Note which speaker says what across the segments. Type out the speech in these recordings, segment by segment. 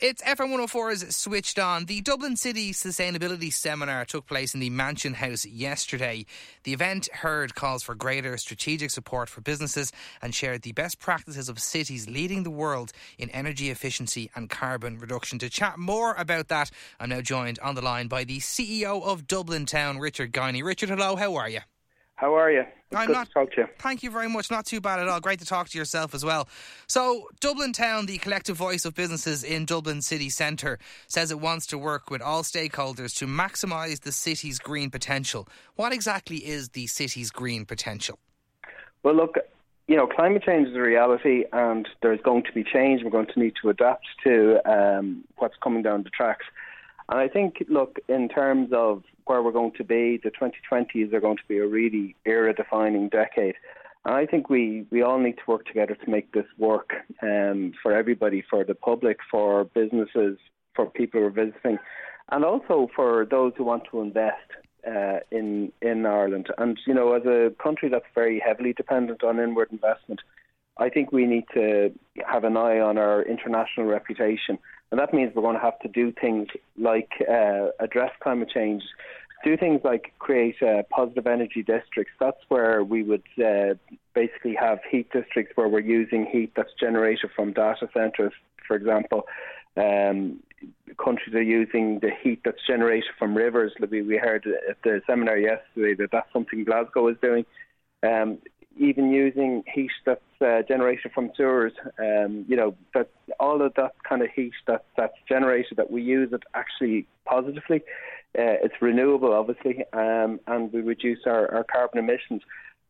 Speaker 1: It's FM 104's Switched On. The Dublin City Sustainability Seminar took place in the Mansion House yesterday. The event heard calls for greater strategic support for businesses and shared the best practices of cities leading the world in energy efficiency and carbon reduction. To chat more about that, I'm now joined on the line by the CEO of Dublin Town, Richard Guiney. Richard, hello, how are you?
Speaker 2: How are you? It's
Speaker 1: I'm
Speaker 2: good
Speaker 1: not,
Speaker 2: to talk to you.
Speaker 1: Thank you very much. Not too bad at all. Great to talk to yourself as well. So, Dublin Town, the collective voice of businesses in Dublin city centre, says it wants to work with all stakeholders to maximise the city's green potential. What exactly is the city's green potential?
Speaker 2: Well, look, you know, climate change is a reality, and there's going to be change. We're going to need to adapt to um, what's coming down the tracks. And I think, look, in terms of where we're going to be, the 2020s are going to be a really era defining decade. And I think we, we all need to work together to make this work um, for everybody, for the public, for businesses, for people who are visiting, and also for those who want to invest uh, in in Ireland. And you know, as a country that's very heavily dependent on inward investment, I think we need to have an eye on our international reputation, and that means we're going to have to do things like uh, address climate change, do things like create uh, positive energy districts. That's where we would uh, basically have heat districts where we're using heat that's generated from data centres, for example. Um, countries are using the heat that's generated from rivers. We heard at the seminar yesterday that that's something Glasgow is doing. Um, even using heat that's uh, generated from sewers, um, you know, that all of that kind of heat that, that's generated, that we use it actually positively. Uh, it's renewable, obviously, um, and we reduce our, our carbon emissions.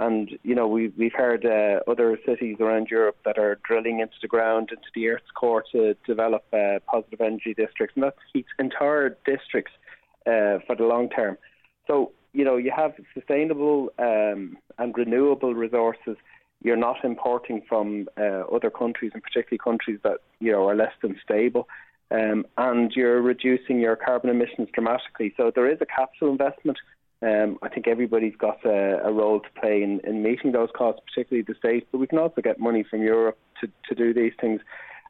Speaker 2: And you know, we've we've heard uh, other cities around Europe that are drilling into the ground, into the earth's core to develop uh, positive energy districts, and that heats entire districts uh, for the long term. So you know, you have sustainable um, and renewable resources. You're not importing from uh, other countries, and particularly countries that you know are less than stable. Um, and you're reducing your carbon emissions dramatically. So there is a capital investment. Um, I think everybody's got a, a role to play in, in, meeting those costs, particularly the states. But we can also get money from Europe to, to do these things,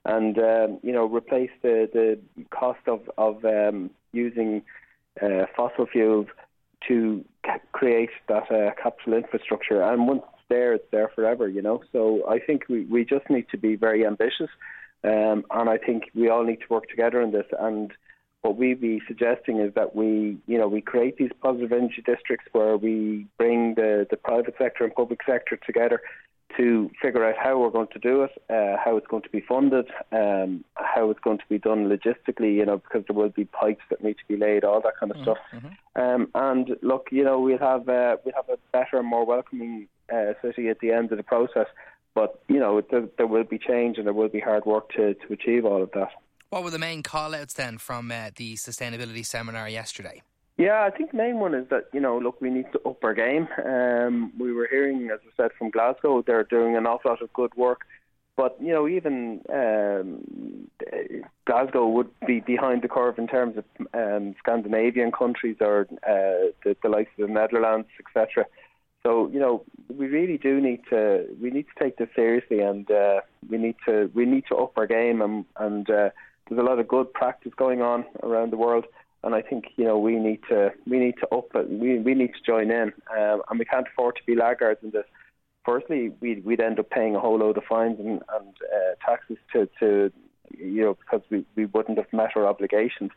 Speaker 2: and um, you know replace the the cost of of um, using uh, fossil fuels to create that uh, capital infrastructure. And once it's there, it's there forever, you know. So I think we, we just need to be very ambitious. Um, and I think we all need to work together in this. And what we'd be suggesting is that we, you know, we create these positive energy districts where we bring the, the private sector and public sector together to figure out how we're going to do it, uh, how it's going to be funded, um, how it's going to be done logistically, you know, because there will be pipes that need to be laid, all that kind of mm-hmm. stuff. Mm-hmm. Um, and look, you know, we'll have uh, we'll have a better, more welcoming uh, city at the end of the process. But you know, there, there, will be change and there will be hard work to, to achieve all of that.
Speaker 1: What were the main call-outs then from uh, the sustainability seminar yesterday?
Speaker 2: Yeah, I think the main one is that you know, look, we need to up our game. Um, we were hearing, as I said, from Glasgow, they're doing an awful lot of good work, but you know, even um, Glasgow would be behind the curve in terms of um, Scandinavian countries or uh, the, the likes of the Netherlands, etc. So you know, we really do need to we need to take this seriously, and uh, we need to we need to up our game, and, and uh, there's a lot of good practice going on around the world and I think you know we need to we need to up. We we need to join in, um, and we can't afford to be laggards in this. Firstly, we'd we'd end up paying a whole load of fines and, and uh, taxes to to you know because we we wouldn't have met our obligations.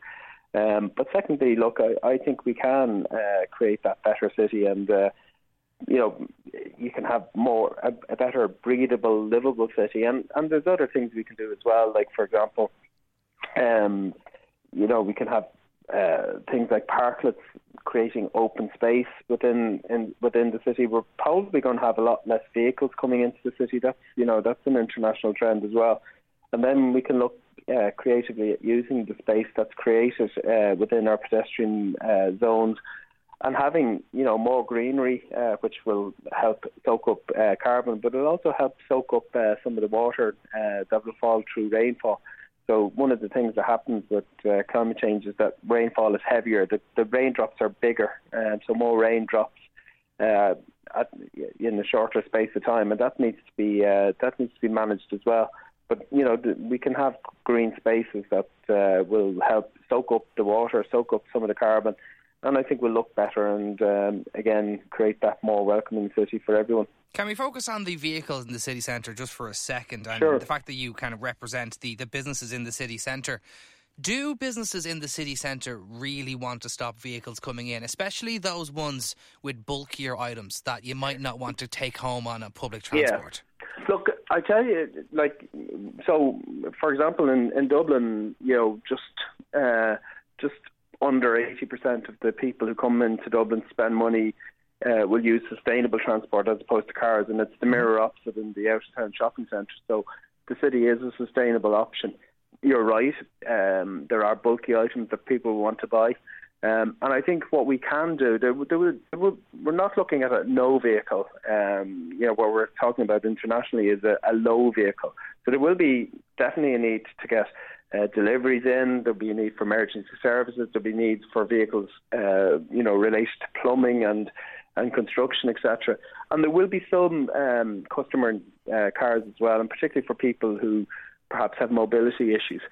Speaker 2: Um, but secondly, look, I, I think we can uh, create that better city, and uh, you know you can have more a, a better breathable, livable city, and and there's other things we can do as well. Like for example, um, you know we can have uh, things like parklets, creating open space within in, within the city. We're probably going to have a lot less vehicles coming into the city. That's you know that's an international trend as well. And then we can look uh, creatively at using the space that's created uh, within our pedestrian uh, zones and having you know more greenery, uh, which will help soak up uh, carbon, but it'll also help soak up some of the water that will fall through rainfall. So one of the things that happens with uh, climate change is that rainfall is heavier. The, the raindrops are bigger, and so more raindrops uh, at, in a shorter space of time, and that needs to be uh, that needs to be managed as well. but you know we can have green spaces that uh, will help soak up the water, soak up some of the carbon, and I think we'll look better and um, again create that more welcoming city for everyone.
Speaker 1: Can we focus on the vehicles in the city centre just for a second and
Speaker 2: sure.
Speaker 1: the fact that you kind of represent the, the businesses in the city centre? Do businesses in the city centre really want to stop vehicles coming in, especially those ones with bulkier items that you might not want to take home on a public transport?
Speaker 2: Yeah. Look, I tell you, like, so for example, in, in Dublin, you know, just uh, just under eighty percent of the people who come into Dublin spend money uh, will use sustainable transport as opposed to cars, and it's the mirror opposite in the outer town shopping centres. So the city is a sustainable option you're right. Um, there are bulky items that people want to buy. Um, and I think what we can do, there, there, there, we're not looking at a no vehicle. Um, you know, what we're talking about internationally is a, a, low vehicle. So there will be definitely a need to get uh, deliveries in. There'll be a need for emergency services. There'll be needs for vehicles, uh, you know, related to plumbing and and construction, etc. And there will be some um, customer uh, cars as well, and particularly for people who perhaps have mobility issues.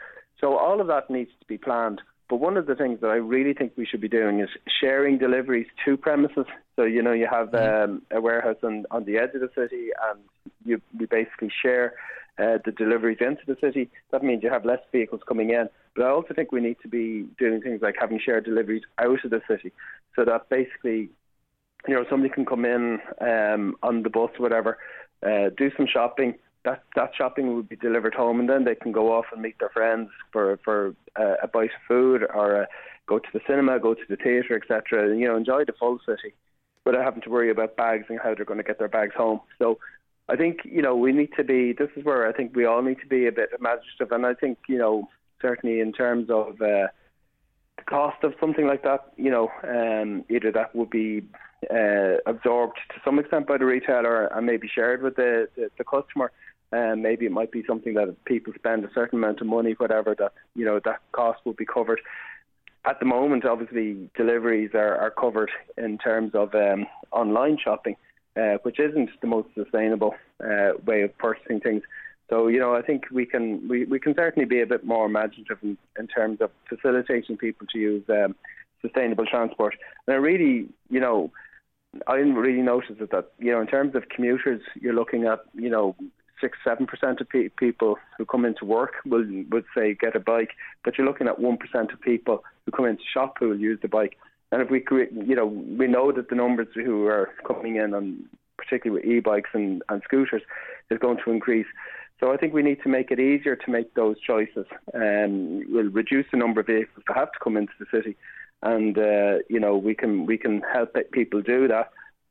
Speaker 2: So all of that needs to be planned. But one of the things that I really think we should be doing is sharing deliveries to premises. So you know you have mm-hmm. um, a warehouse on, on the edge of the city, and you we basically share uh, the deliveries into the city. That means you have less vehicles coming in. But I also think we need to be doing things like having shared deliveries out of the city, so that basically, you know, somebody can come in um, on the bus, or whatever, uh, do some shopping, that that shopping would be delivered home, and then they can go off and meet their friends for for uh, a bite of food or uh, go to the cinema, go to the theatre, etc. You know, enjoy the full city without having to worry about bags and how they're going to get their bags home. So. I think you know we need to be. This is where I think we all need to be a bit imaginative, and I think you know certainly in terms of uh, the cost of something like that, you know, um, either that would be uh, absorbed to some extent by the retailer and maybe shared with the, the, the customer. Um, maybe it might be something that people spend a certain amount of money, whatever, that you know that cost will be covered. At the moment, obviously, deliveries are, are covered in terms of um, online shopping, uh, which isn't the most sustainable uh, way of purchasing things. So, you know, I think we can we, we can certainly be a bit more imaginative in, in terms of facilitating people to use um, sustainable transport. And I really, you know, I didn't really notice that you know in terms of commuters, you're looking at you know six, seven percent of pe- people who come into work will would say get a bike, but you're looking at one percent of people who come into shop who will use the bike. And if we create, you know, we know that the numbers who are coming in on, particularly with e-bikes and, and scooters, is going to increase. So I think we need to make it easier to make those choices. Um, we'll reduce the number of vehicles that have to come into the city, and uh, you know we can we can help people do that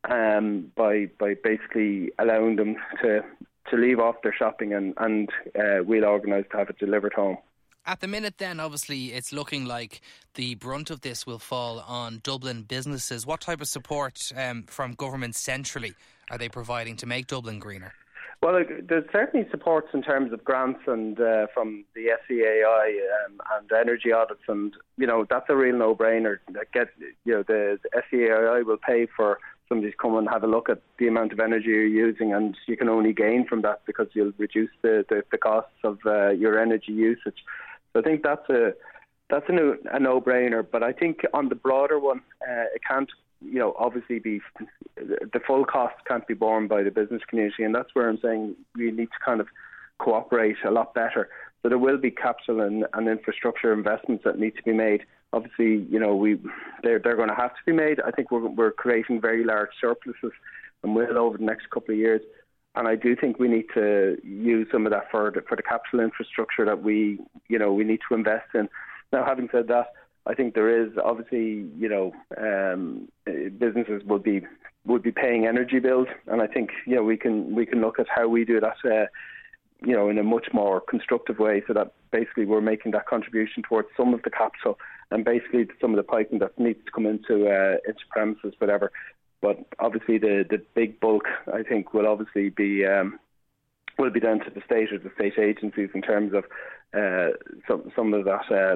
Speaker 2: um, by by basically allowing them to to leave off their shopping and, and uh, we'll organise to have it delivered home.
Speaker 1: At the minute, then, obviously, it's looking like the brunt of this will fall on Dublin businesses. What type of support um, from government centrally are they providing to make Dublin greener?
Speaker 2: Well, there's certainly supports in terms of grants and uh, from the SEAI um, and energy audits, and you know that's a real no-brainer. Get you know the, the SEAI will pay for somebody to come and have a look at the amount of energy you're using, and you can only gain from that because you'll reduce the, the, the costs of uh, your energy usage. So I think that's a that's a, no, a no-brainer. But I think on the broader one, uh, it can't, you know, obviously be the full cost can't be borne by the business community, and that's where I'm saying we need to kind of cooperate a lot better. So there will be capital and, and infrastructure investments that need to be made obviously, you know, we they're they're going to have to be made. I think we're we're creating very large surpluses, and will over the next couple of years. And I do think we need to use some of that for the, for the capital infrastructure that we, you know, we need to invest in. Now, having said that, I think there is obviously, you know, um, businesses will be would be paying energy bills, and I think you know we can we can look at how we do that. Uh, you know, in a much more constructive way, so that basically we're making that contribution towards some of the capital and basically some of the piping that needs to come into uh, premises, whatever. But obviously, the the big bulk, I think, will obviously be um, will be down to the state or the state agencies in terms of uh, some some of that uh,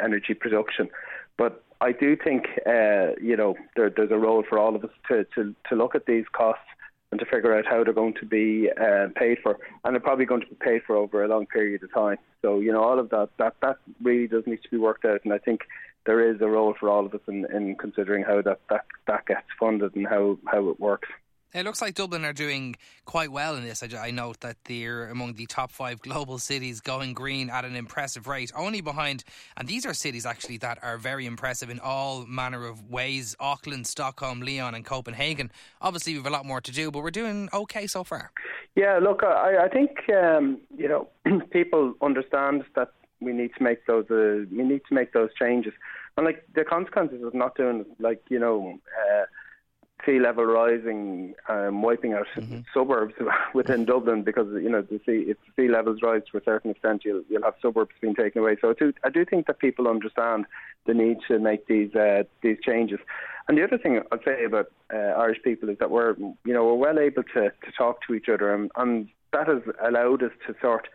Speaker 2: energy production. But I do think uh, you know there, there's a role for all of us to, to to look at these costs and to figure out how they're going to be uh, paid for, and they're probably going to be paid for over a long period of time. So you know, all of that that that really does need to be worked out, and I think there is a role for all of us in, in considering how that, that that gets funded and how how it works.
Speaker 1: It looks like Dublin are doing quite well in this. I, I, note that they're among the top five global cities going green at an impressive rate, only behind, and these are cities actually that are very impressive in all manner of ways Auckland, Stockholm, Lyon, and Copenhagen. Obviously, we have a lot more to do, but we're doing okay so far.
Speaker 2: Yeah, look, I, I think, um, you know, people understand that we need to make those uh, we need to make those changes and like the consequences of not doing like you know uh, sea level rising, um, wiping out mm-hmm. suburbs within Dublin because you know the sea, if the sea levels rise to a certain extent, you'll you'll have suburbs being taken away. So I do, I do think that people understand the need to make these uh, these changes. And the other thing I'd say about uh, Irish people is that we're you know we're well able to to talk to each other, and, and that has allowed us to sort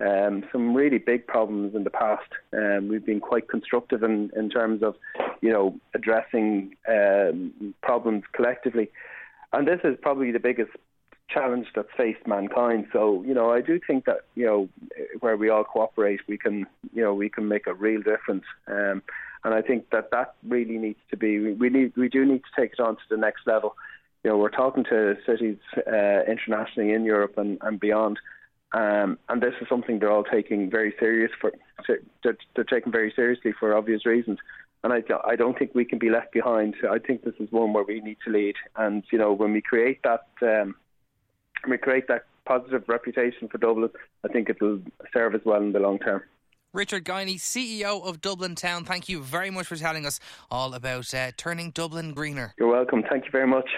Speaker 2: um, some really big problems in the past. Um, we've been quite constructive in, in terms of, you know, addressing um, problems collectively, and this is probably the biggest challenge that's faced mankind. So, you know, I do think that you know, where we all cooperate, we can, you know, we can make a real difference. Um, and I think that that really needs to be. We need, we do need to take it on to the next level. You know, we're talking to cities uh, internationally in Europe and, and beyond um, and this is something they're all taking very serious for. They're, they're taking very seriously for obvious reasons. And I, I don't think we can be left behind. I think this is one where we need to lead. And you know, when we create that, um, we create that positive reputation for Dublin, I think it will serve us well in the long term.
Speaker 1: Richard Guiney, CEO of Dublin Town, thank you very much for telling us all about uh, turning Dublin greener.
Speaker 2: You're welcome. Thank you very much.